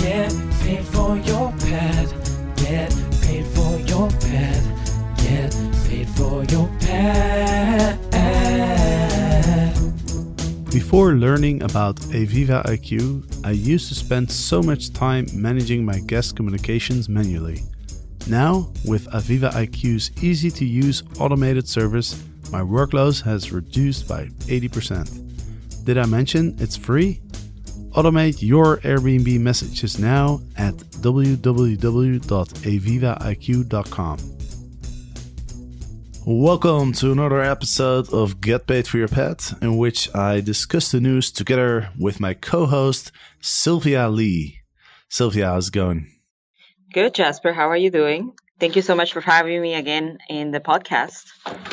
Get paid for your pad. Get paid for your pad. Get paid for your pad. Before learning about Aviva IQ, I used to spend so much time managing my guest communications manually. Now, with Aviva IQ's easy to use automated service, my workload has reduced by 80%. Did I mention it's free? Automate your Airbnb messages now at www.avivaiq.com. Welcome to another episode of Get Paid for Your Pad, in which I discuss the news together with my co host, Sylvia Lee. Sylvia, how's it going? Good, Jasper. How are you doing? Thank you so much for having me again in the podcast.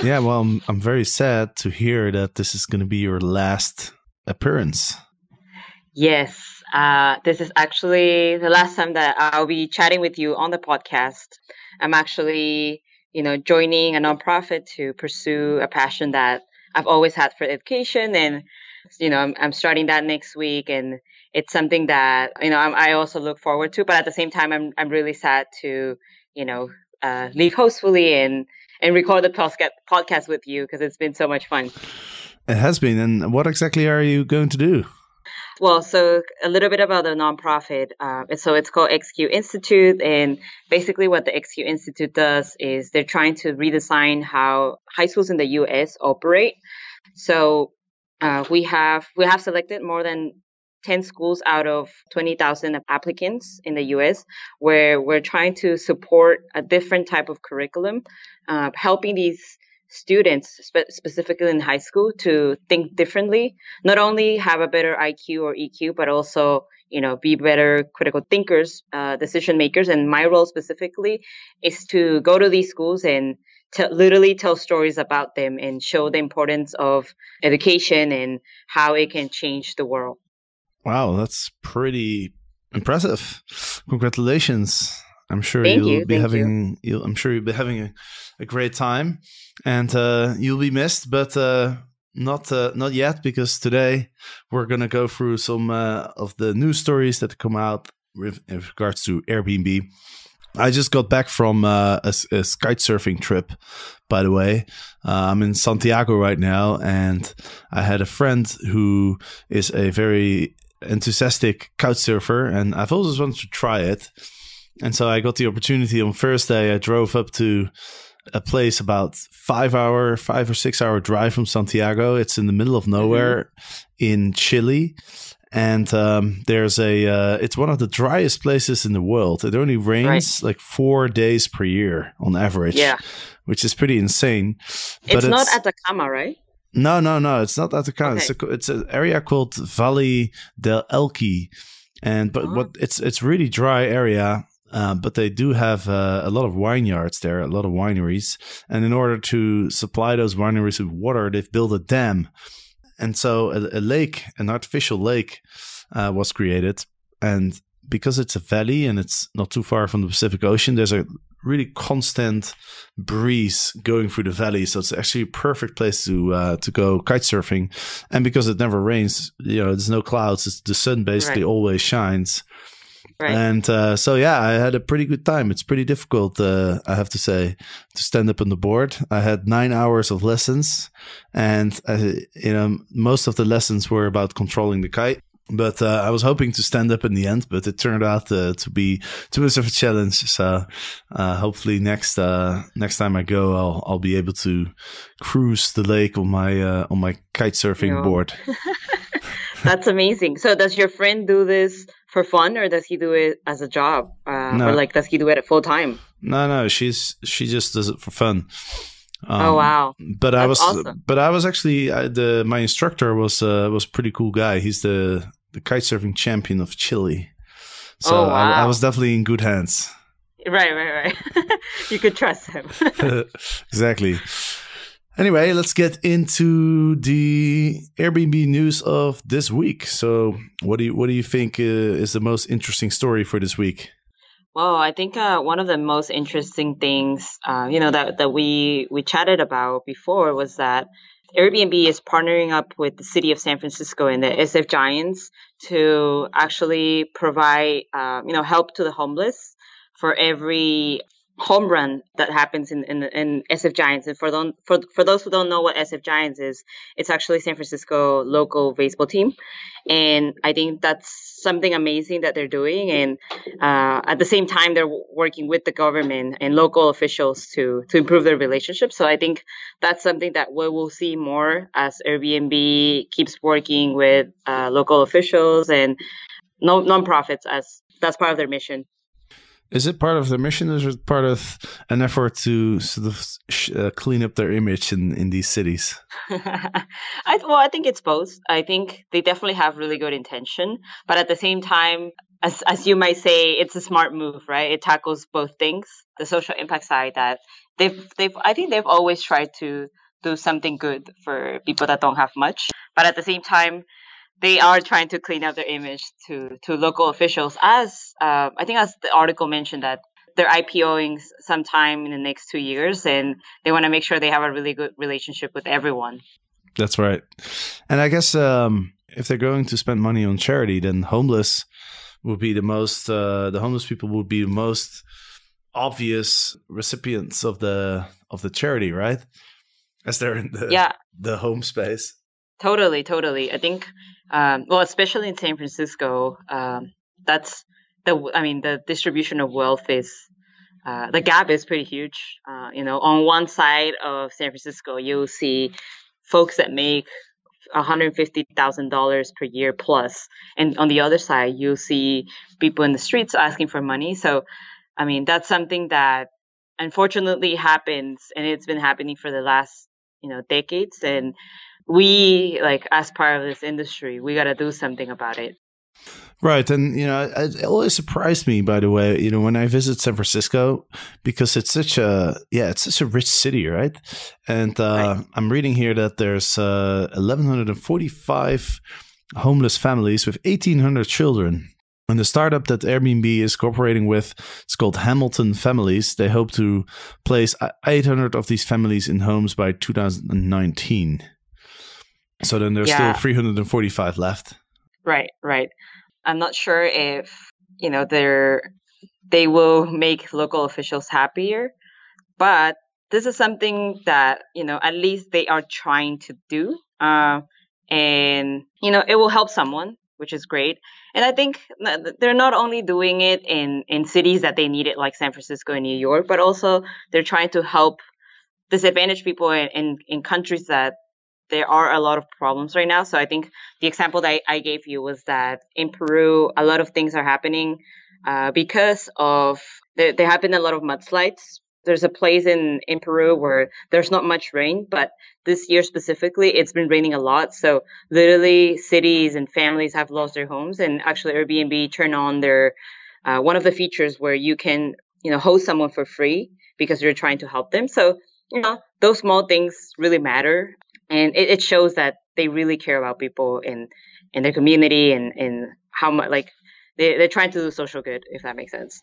Yeah, well, I'm, I'm very sad to hear that this is going to be your last appearance. Yes, uh, this is actually the last time that I'll be chatting with you on the podcast. I'm actually, you know, joining a nonprofit to pursue a passion that I've always had for education, and you know, I'm, I'm starting that next week, and it's something that you know I'm, i also look forward to. But at the same time, I'm I'm really sad to you know uh, leave hostfully and and record the podcast with you because it's been so much fun. It has been. And what exactly are you going to do? Well, so a little bit about the nonprofit. Uh, so it's called XQ Institute, and basically what the XQ Institute does is they're trying to redesign how high schools in the U.S. operate. So uh, we have we have selected more than 10 schools out of 20,000 applicants in the US, where we're trying to support a different type of curriculum, uh, helping these students, spe- specifically in high school, to think differently, not only have a better IQ or EQ, but also you know be better critical thinkers uh, decision makers and my role specifically is to go to these schools and to literally tell stories about them and show the importance of education and how it can change the world Wow, that's pretty impressive. Congratulations. I'm sure Thank you'll you. be having you. I'm sure you'll be having a, a great time and uh, you'll be missed, but uh, not uh, not yet because today we're gonna go through some uh, of the news stories that come out with in regards to Airbnb. I just got back from uh, a, a kite surfing trip, by the way. Uh, I'm in Santiago right now, and I had a friend who is a very enthusiastic couch surfer, and I've always wanted to try it. And so I got the opportunity on Thursday. I drove up to a place about five hour, five or six hour drive from Santiago. It's in the middle of nowhere mm-hmm. in Chile. And um, there's a, uh, it's one of the driest places in the world. It only rains right. like four days per year on average. Yeah. Which is pretty insane. It's, it's not Atacama, right? No, no, no. It's not Atacama. Okay. It's, a, it's an area called Valle del Elqui, and but oh. what it's it's really dry area. Uh, but they do have uh, a lot of vineyards there, a lot of wineries, and in order to supply those wineries with water, they've built a dam, and so a, a lake, an artificial lake, uh, was created, and because it's a valley and it's not too far from the Pacific Ocean, there's a really constant breeze going through the valley. So it's actually a perfect place to uh, to go kite surfing. And because it never rains, you know, there's no clouds. It's, the sun basically right. always shines. Right. And uh, so, yeah, I had a pretty good time. It's pretty difficult, uh, I have to say, to stand up on the board. I had nine hours of lessons, and uh, you know, most of the lessons were about controlling the kite. But uh, I was hoping to stand up in the end, but it turned out uh, to be too much of a challenge. So uh, hopefully next uh, next time I go, I'll I'll be able to cruise the lake on my uh, on my kite surfing yeah. board. That's amazing. So does your friend do this for fun, or does he do it as a job, uh, no. or like does he do it full time? No, no, she's she just does it for fun. Um, oh wow! But That's I was, awesome. but I was actually I, the my instructor was uh, was pretty cool guy. He's the the kite surfing champion of Chile. So Oh, wow. I, I was definitely in good hands. Right, right, right. you could trust him. exactly. Anyway, let's get into the Airbnb news of this week. So, what do you what do you think uh, is the most interesting story for this week? Well, I think uh, one of the most interesting things, uh, you know, that, that we we chatted about before was that Airbnb is partnering up with the city of San Francisco and the SF Giants to actually provide, uh, you know, help to the homeless for every home run that happens in, in, in SF Giants. And for, them, for, for those who don't know what SF Giants is, it's actually San Francisco local baseball team. And I think that's something amazing that they're doing. And uh, at the same time, they're working with the government and local officials to, to improve their relationship. So I think that's something that we will see more as Airbnb keeps working with uh, local officials and non nonprofits as that's part of their mission. Is it part of their mission, is it part of an effort to sort of uh, clean up their image in, in these cities? I, well, I think it's both. I think they definitely have really good intention, but at the same time, as as you might say, it's a smart move, right? It tackles both things: the social impact side that they've they've I think they've always tried to do something good for people that don't have much, but at the same time, they are trying to clean up their image to to local officials. As uh, I think, as the article mentioned that they're IPOing sometime in the next two years, and they want to make sure they have a really good relationship with everyone. That's right, and I guess um, if they're going to spend money on charity, then homeless would be the most. Uh, the homeless people would be the most obvious recipients of the of the charity, right? As they're in the Yeah, the home space. Totally, totally. I think, um, well, especially in San Francisco, um, that's the. I mean, the distribution of wealth is. Uh, the gap is pretty huge. Uh, you know, on one side of San Francisco, you'll see folks that make $150,000 per year plus. And on the other side, you'll see people in the streets asking for money. So, I mean, that's something that unfortunately happens and it's been happening for the last, you know, decades. And we, like, as part of this industry, we got to do something about it. Right, and you know, it, always surprised me. By the way, you know, when I visit San Francisco, because it's such a yeah, it's such a rich city, right? And uh, Right. I'm reading here that there's uh, 1,145 homeless families with 1,800 children. And the startup that Airbnb is cooperating with, it's called Hamilton Families. They hope to place 800 of these families in homes by 2019. So then there's Yeah. still 345 left. Right, right. I'm not sure if, you know, they're they will make local officials happier, but this is something that, you know, at least they are trying to do. Uh, and, you know, it will help someone, which is great. And I think they're not only doing it in, in cities that they need it, like San Francisco and New York, but also they're trying to help disadvantaged people in, in, in countries that there are a lot of problems right now. So I think the example that I, gave you was that in Peru, a lot of things are happening uh, because of there, there have been a lot of mudslides. There's a place in, in Peru where there's not much rain, but this year specifically, it's been raining a lot. So literally, cities and families have lost their homes, and actually, Airbnb turned on their uh, one of the features where you can you know host someone for free because you're trying to help them. So you know those small things really matter and it, it shows that they really care about people in in their community and and how much like they, they're trying to do social good if that makes sense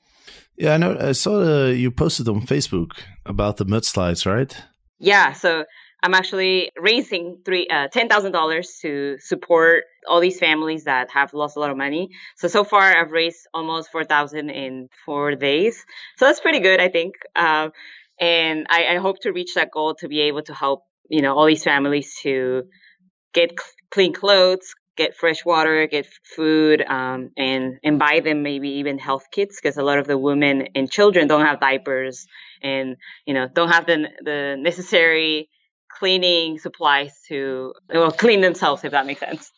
Yeah, I know. I saw uh, you posted on Facebook about the mudslides, right? yeah so i'm actually raising three uh, ten thousand dollars to support all these families that have lost a lot of money so so far i've raised almost four thousand in four days so that's pretty good i think um, and I, I hope to reach that goal to be able to help you know all these families to get c- clean clothes get fresh water get food um, and and buy them maybe even health kits because a lot of the women and children don't have diapers and you know don't have the the necessary cleaning supplies to well clean themselves if that makes sense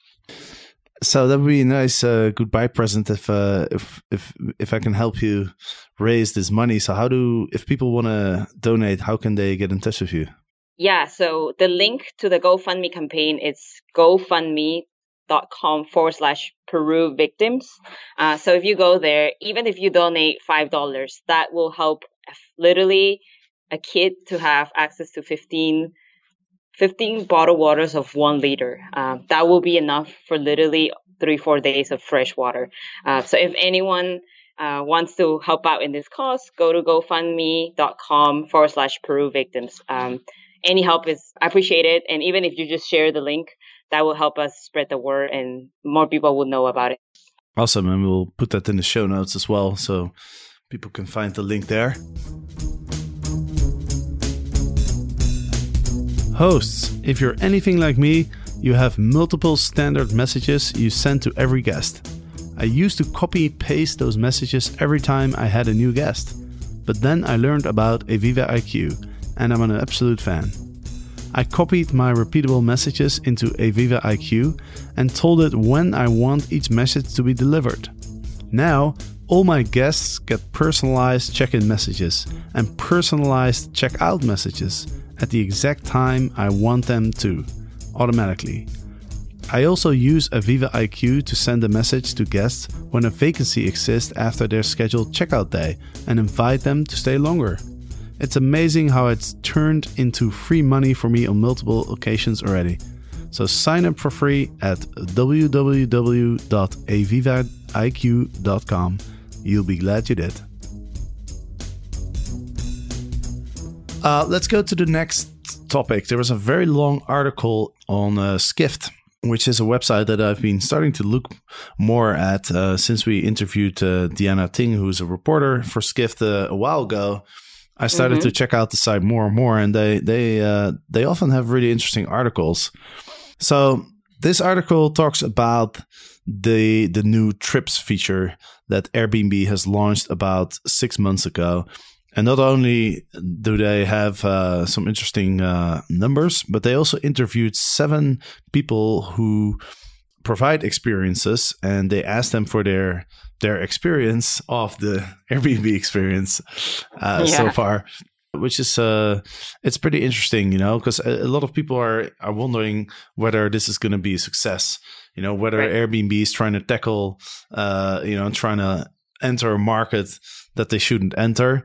So that would be a nice uh, goodbye present if uh, if if if I can help you raise this money. So how do if people want to donate, how can they get in touch with you? Yeah, so the link to the GoFundMe campaign is gofundme.com forward slash Peru victims. Uh, so if you go there, even if you donate $5, that will help literally a kid to have access to 15, 15 bottled waters of one liter. Uh, that will be enough for literally three, four days of fresh water. Uh, so if anyone uh, wants to help out in this cause, go to gofundme.com forward slash Peru victims. Um, any help is appreciated. And even if you just share the link, that will help us spread the word and more people will know about it. Awesome. And we'll put that in the show notes as well. So people can find the link there. Hosts, if you're anything like me, you have multiple standard messages you send to every guest. I used to copy paste those messages every time I had a new guest. But then I learned about Aviva IQ, and I'm an absolute fan. I copied my repeatable messages into Aviva IQ and told it when I want each message to be delivered. Now, all my guests get personalized check in messages and personalized check out messages at the exact time I want them to, automatically. I also use Aviva IQ to send a message to guests when a vacancy exists after their scheduled checkout day and invite them to stay longer. It's amazing how it's turned into free money for me on multiple occasions already. So sign up for free at www.avivaiq.com. You'll be glad you did. Uh, let's go to the next topic. There was a very long article on uh, Skift which is a website that I've been starting to look more at uh, since we interviewed uh, Deanna Ting, who's a reporter for Skift uh, a while ago. I started mm-hmm. to check out the site more and more, and they they uh, they often have really interesting articles. So this article talks about the the new trips feature that Airbnb has launched about six months ago, and not only do they have uh, some interesting uh, numbers, but they also interviewed seven people who provide experiences, and they asked them for their their experience of the Airbnb experience uh, yeah. so far, which is uh, it's pretty interesting, you know, because a, a, lot of people are are wondering whether this is going to be a success, you know, whether right. Airbnb is trying to tackle, uh, you know, trying to enter a market that they shouldn't enter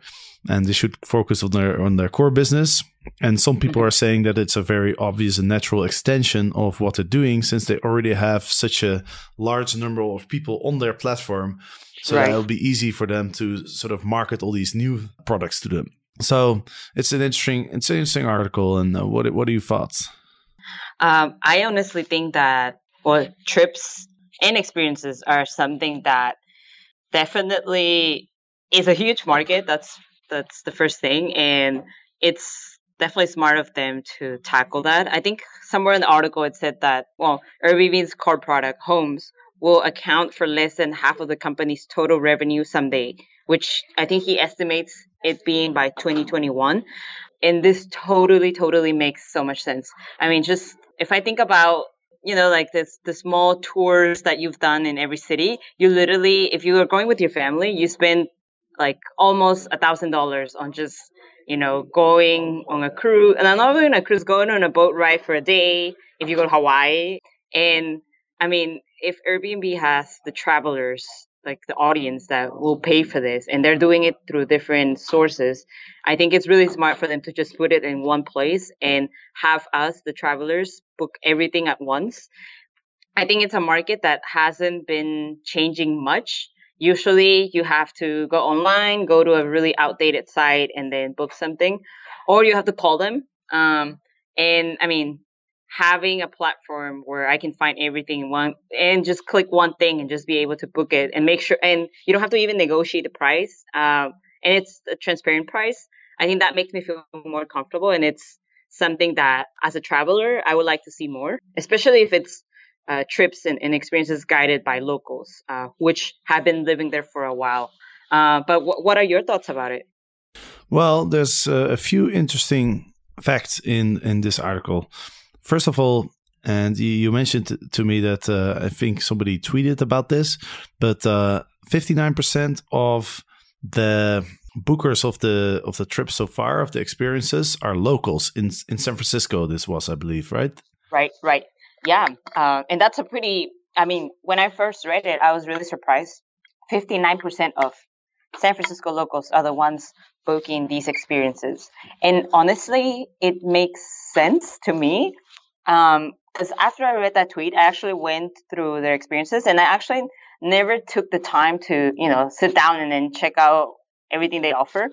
and they should focus on their on their core business. And some people mm-hmm. are saying that it's a very obvious and natural extension of what they're doing since they already have such a large number of people on their platform. So right. it'll be easy for them to sort of market all these new products to them. So it's an interesting it's an interesting article. And uh, what what are your thoughts? Um, I honestly think that well, trips and experiences are something that definitely is a huge market. That's that's the first thing. And it's definitely smart of them to tackle that. I think somewhere in the article it said that, well, Airbnb's core product, homes, will account for less than half of the company's total revenue someday, which I think he estimates it being by 2021. And this totally, totally makes so much sense. I mean, just if I think about you know, like this, the small tours that you've done in every city, you literally, if you are going with your family, you spend like almost a thousand dollars on just you know going on a cruise. And I'm not even a cruise going on a boat ride for a day if you go to Hawaii. And I mean if Airbnb has the travelers like the audience that will pay for this and they're doing it through different sources i think it's really smart for them to just put it in one place and have us the travelers book everything at once. I think it's a market that hasn't been changing much Usually you have to go online, go to a really outdated site and then book something, or you have to call them. Um, and I mean, having a platform where I can find everything in one and just click one thing and just be able to book it and make sure, and you don't have to even negotiate the price. Um, and it's a transparent price. I think that makes me feel more comfortable. And it's something that as a traveler, I would like to see more, especially if it's uh, trips and, and, experiences guided by locals, uh, which have been living there for a while. Uh, but w- what are your thoughts about it? Well, there's a few interesting facts in in this article. First of all, and you mentioned to me that uh, I think somebody tweeted about this, but 59% uh, of the bookers of the of the trip so far of the experiences are locals in in San Francisco. This was, I believe, right? Right, right. Yeah, uh, and that's a pretty. I mean, when I first read it, I was really surprised. Fifty nine percent of San Francisco locals are the ones booking these experiences, and honestly, it makes sense to me. Because um, after I read that tweet, I actually went through their experiences, and I actually never took the time to, you know, sit down and then check out everything they offer.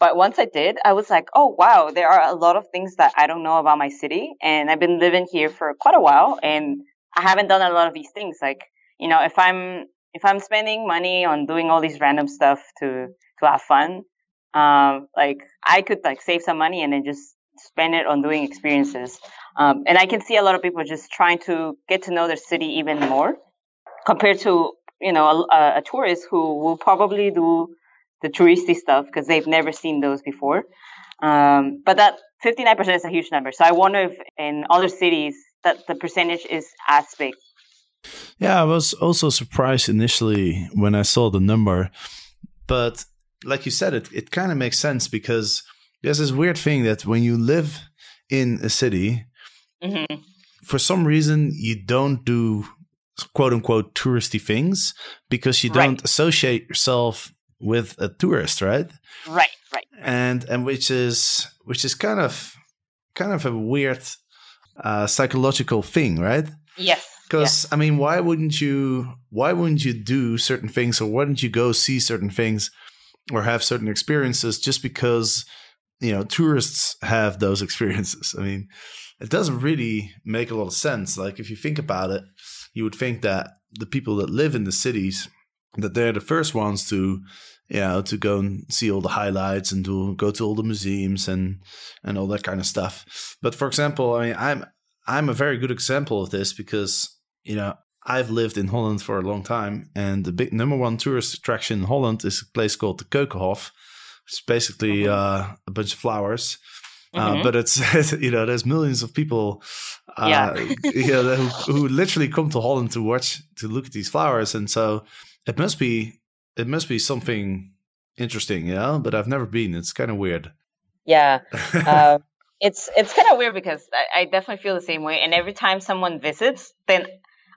But once I did, I was like, oh, wow, there are a lot of things that I don't know about my city. And I've been living here for quite a while and I haven't done a lot of these things. Like, you know, if I'm, if I'm spending money on doing all these random stuff to, to have fun, um, like I could like save some money and then just spend it on doing experiences. Um, and I can see a lot of people just trying to get to know their city even more compared to, you know, a, a tourist who will probably do the touristy stuff because they've never seen those before. Um, but that 59% is a huge number. So I wonder if in other cities that the percentage is as big. Yeah, I was also surprised initially when I saw the number. But like you said, it, it kind of makes sense because there's this weird thing that when you live in a city, mm-hmm. for some reason, you don't do quote unquote touristy things because you don't right. associate yourself with a tourist, right? Right, right. And and which is which is kind of kind of a weird uh, psychological thing, right? Yes. Because yes. I mean, why wouldn't you? Why wouldn't you do certain things, or why don't you go see certain things, or have certain experiences just because you know tourists have those experiences? I mean, it doesn't really make a lot of sense. Like if you think about it, you would think that the people that live in the cities that they're the first ones to you know to go and see all the highlights and to go to all the museums and and all that kind of stuff but for example i mean i'm i'm a very good example of this because you know i've lived in holland for a long time and the big number one tourist attraction in holland is a place called the keukenhof it's basically mm-hmm. uh, a bunch of flowers uh, mm-hmm. but it's you know there's millions of people uh, yeah. you know, who, who literally come to holland to watch to look at these flowers and so it must be it must be something interesting, yeah. But I've never been. It's kind of weird. Yeah, uh, it's it's kind of weird because I, I definitely feel the same way. And every time someone visits, then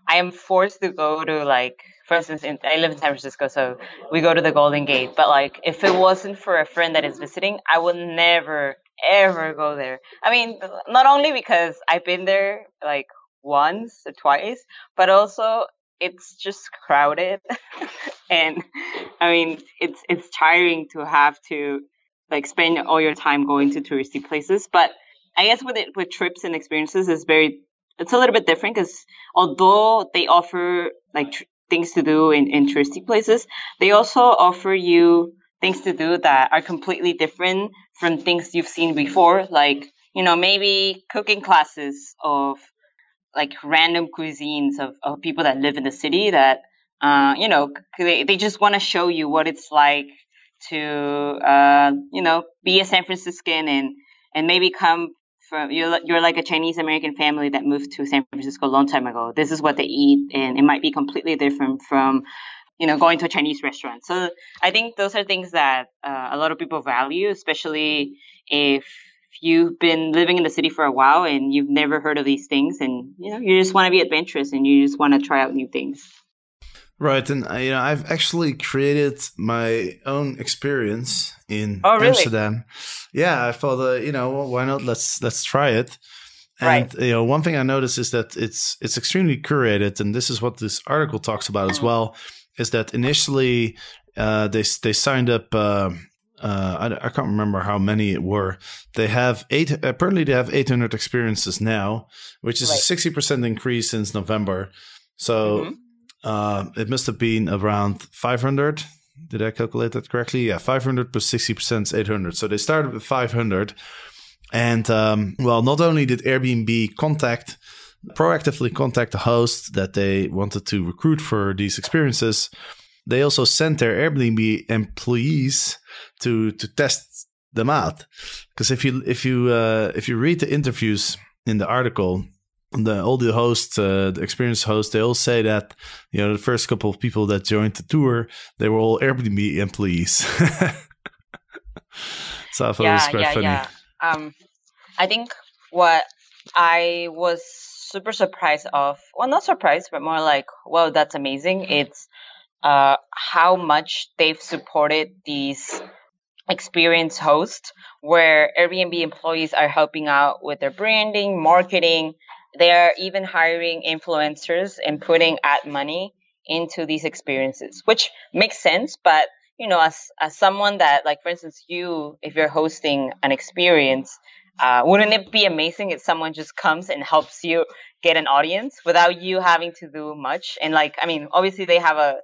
I am forced to go to like, for instance, in, I live in San Francisco, so we go to the Golden Gate. But like, if it wasn't for a friend that is visiting, I would never ever go there. I mean, not only because I've been there like once or twice, but also it's just crowded. And i mean it's it's tiring to have to like spend all your time going to touristy places but i guess with it with trips and experiences is very it's a little bit different because although they offer like tr- things to do in, in touristy places they also offer you things to do that are completely different from things you've seen before like you know maybe cooking classes of like random cuisines of, of people that live in the city that uh, you know they, they just want to show you what it's like to uh, you know be a San Franciscan and and maybe come from you're you're like a Chinese American family that moved to San Francisco a long time ago. This is what they eat, and it might be completely different from you know going to a Chinese restaurant. So I think those are things that uh, a lot of people value, especially if you've been living in the city for a while and you've never heard of these things and you know you just want to be adventurous and you just want to try out new things. Right and uh, you know i've actually created my own experience in oh, really? amsterdam. Yeah i thought uh, you know well, why not? Let's let's try it. And right. you know one thing i noticed is that it's it's extremely curated and this is what this article talks about as well is that initially uh, they they signed up uh, uh, I, I, can't remember how many it were. They have eight. Apparently, they have 800 experiences now, which is right. a 60 percent increase since November. So mm-hmm. uh, it must have been around 500. Did I calculate that correctly? Yeah, 500 plus 60 percent is 800. So they started with 500, and um, well, not only did Airbnb contact proactively contact the host that they wanted to recruit for these experiences they also sent their Airbnb employees to to test them out. Because if you if you uh, if you read the interviews in the article, the all the hosts, uh, the experienced hosts, they all say that you know the first couple of people that joined the tour, they were all Airbnb employees. so I thought yeah, it was quite yeah, funny. Yeah. Um, I think what I was super surprised of well not surprised but more like well that's amazing it's uh, how much they've supported these experienced hosts where Airbnb employees are helping out with their branding, marketing. They are even hiring influencers and putting ad money into these experiences, which makes sense. But, you know, as, as someone that, like, for instance, you, if you're hosting an experience, uh, wouldn't it be amazing if someone just comes and helps you get an audience without you having to do much? And like, I mean, obviously they have a,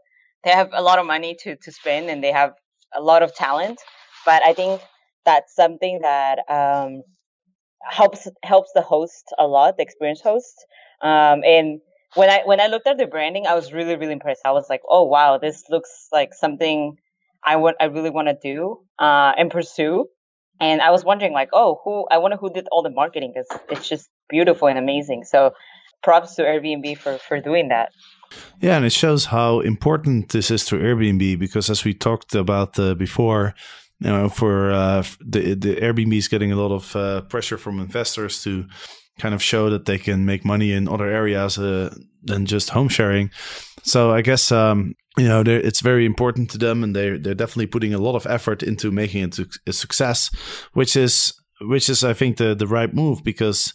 they have a lot of money to, to spend and they have a lot of talent, but I think that's something that um, helps helps the host a lot, the experience host. Um, and when I when I looked at the branding, I was really really impressed. I was like, oh wow, this looks like something I would I really want to do uh, and pursue. And I was wondering like, oh, who I wonder who did all the marketing because it's just beautiful and amazing. So props to Airbnb for for doing that. Yeah, and it shows how important this is to Airbnb because as we talked about uh, before, you know, for uh, the the Airbnb is getting a lot of uh, pressure from investors to kind of show that they can make money in other areas uh, than just home sharing. So I guess um, you know it's very important to them, and they they're definitely putting a lot of effort into making it a success, which is which is I think the the right move because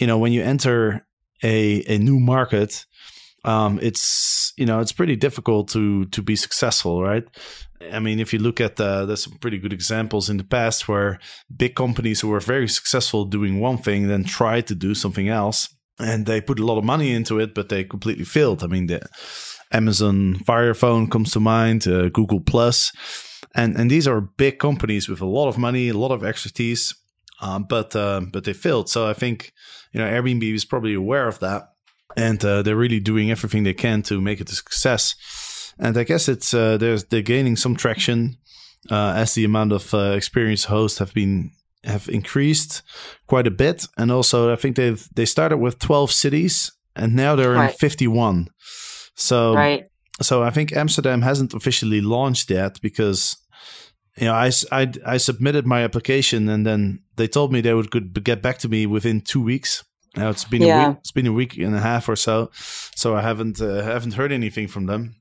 you know when you enter a a new market um, it's you know it's pretty difficult to to be successful, right? I mean, if you look at the, there's some pretty good examples in the past where big companies who were very successful doing one thing then tried to do something else, and they put a lot of money into it, but they completely failed. I mean, the Amazon Fire Phone comes to mind, uh, Google Plus, and and these are big companies with a lot of money, a lot of expertise, um, but uh, but they failed. So I think you know Airbnb is probably aware of that and uh, they're really doing everything they can to make it a success. And I guess it's uh, there's they're gaining some traction uh, as the amount of uh, experienced hosts have been have increased quite a bit, and also I think they've they started with twelve cities and now they're right. in fifty one. So right. so I think Amsterdam hasn't officially launched yet because you know, I, I, I submitted my application and then they told me they would could get back to me within two weeks. Now it's been yeah. a week. It's been a week and a half or so, so I haven't uh, haven't heard anything from them.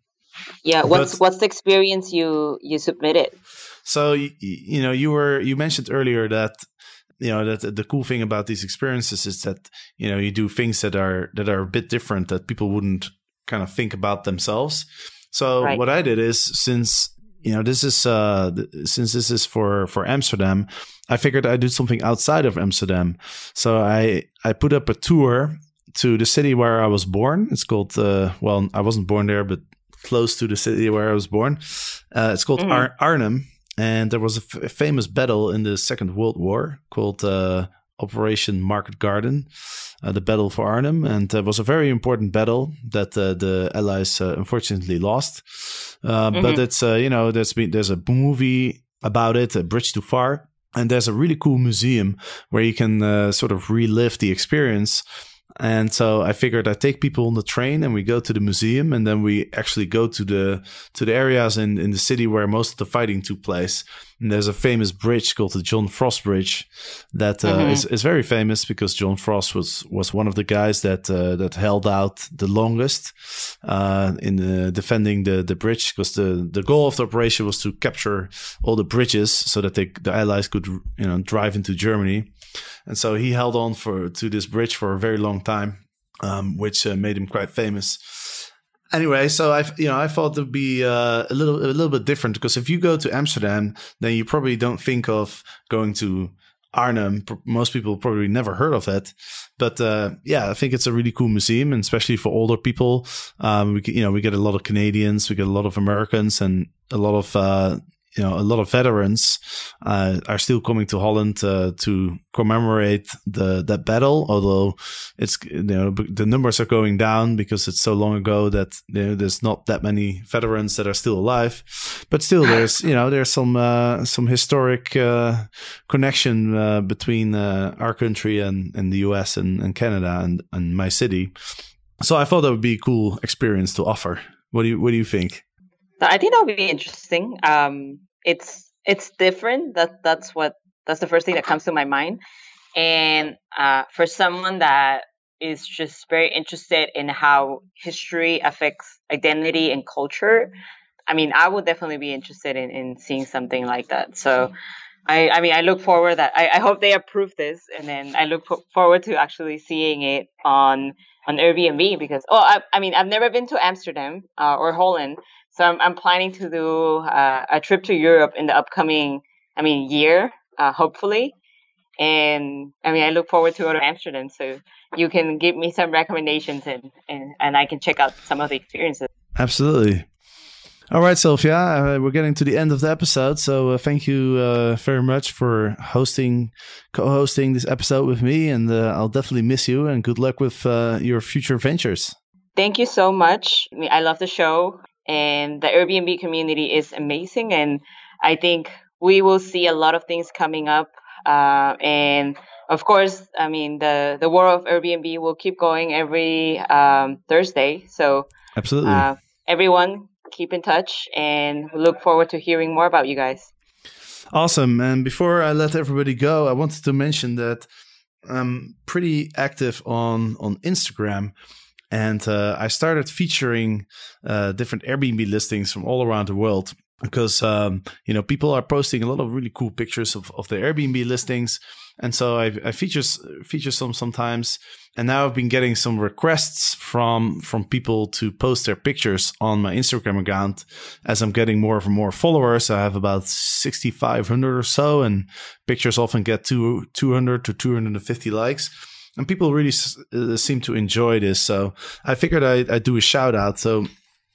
Yeah, what's but, what's the experience you you submitted? So you, you know you were you mentioned earlier that you know that the cool thing about these experiences is that you know you do things that are that are a bit different that people wouldn't kind of think about themselves. So right. what I did is since you know this is uh since this is for for Amsterdam, I figured I'd do something outside of Amsterdam. So I I put up a tour to the city where I was born. It's called uh, well, I wasn't born there, but close to the city where I was born. Uh, it's called mm-hmm. Ar- Arnhem, and there was a, f- a famous battle in the Second World War called uh, Operation Market Garden, uh, the Battle for Arnhem, and it was a very important battle that uh, the Allies uh, unfortunately lost. Uh, mm-hmm. But it's uh, you know there's been there's a movie about it, A Bridge Too Far, and there's a really cool museum where you can uh, sort of relive the experience and so I figured I'd take people on the train and we go to the museum and then we actually go to the to the areas in, in the city where most of the fighting took place. And there's a famous bridge called the John Frost Bridge that uh, mm-hmm. is, is very famous because John Frost was was one of the guys that uh, that held out the longest uh, in the, defending the the bridge because the the goal of the operation was to capture all the bridges so that they, the Allies could you know drive into Germany and so he held on for to this bridge for a very long time, um, which uh, made him quite famous. Anyway, so I you know I thought it would be uh, a little a little bit different because if you go to Amsterdam, then you probably don't think of going to Arnhem. Most people probably never heard of it, but uh, yeah, I think it's a really cool museum, and especially for older people. Um, we you know we get a lot of Canadians, we get a lot of Americans, and a lot of uh, you know a lot of veterans uh, are still coming to Holland uh, to commemorate the that battle. Although it's you know the numbers are going down because it's so long ago that you know, there's not that many veterans that are still alive. But still, there's you know there's some uh, some historic uh, connection uh, between uh, our country and, and the U.S. and, and Canada and, and my city. So I thought that would be a cool experience to offer. What do you What do you think? I think that would be interesting. Um, it's it's different. That that's what that's the first thing that comes to my mind. And uh, for someone that is just very interested in how history affects identity and culture, I mean, I would definitely be interested in, in seeing something like that. So, I, I mean, I look forward that I, I hope they approve this, and then I look forward to actually seeing it on on Airbnb because oh, I, I mean, I've never been to Amsterdam uh, or Holland, so I'm I'm planning to do uh, a trip to Europe in the upcoming, I mean, year, uh, hopefully. And I mean, I look forward to go to Amsterdam, so you can give me some recommendations and, and, and I can check out some of the experiences. Absolutely. All right, Sylvia, uh, we're getting to the end of the episode. So uh, thank you uh, very much for hosting, co-hosting this episode with me, and uh, I'll definitely miss you. And good luck with uh, your future ventures. Thank you so much. I, mean, I love the show, and the Airbnb community is amazing. And I think we will see a lot of things coming up. Uh, and of course, I mean the the world of Airbnb will keep going every um, Thursday. So absolutely, everyone keep in touch and look forward to hearing more about you guys. Awesome. And before I let everybody go, I wanted to mention that I'm pretty active on on Instagram. And uh, I started featuring uh, different Airbnb listings from all around the world because um, you know people are posting a lot of really cool pictures of, of the Airbnb listings, and so I, I features feature some sometimes. And now I've been getting some requests from from people to post their pictures on my Instagram account. As I'm getting more and more followers, I have about 6,500 or so, and pictures often get to 200 to 250 likes. And people really uh, seem to enjoy this. So I figured I'd, I'd do a shout out. So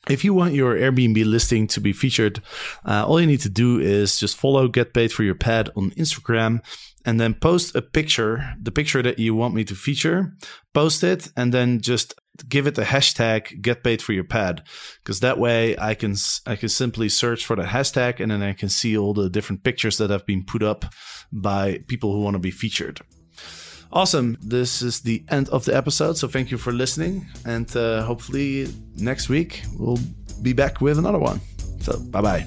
if you want your Airbnb listing to be featured, uh, all you need to do is just follow Get Paid for Your Pad on Instagram and then post a picture, the picture that you want me to feature, post it, and then just give it the hashtag get paid for your pad. Because that way i can i can simply search for the hashtag and then i can see all the different pictures that have been put up by people who want to be featured. Awesome. This is the end of the episode so thank you for listening and uh, hopefully next week we'll be back with another one. So bye bye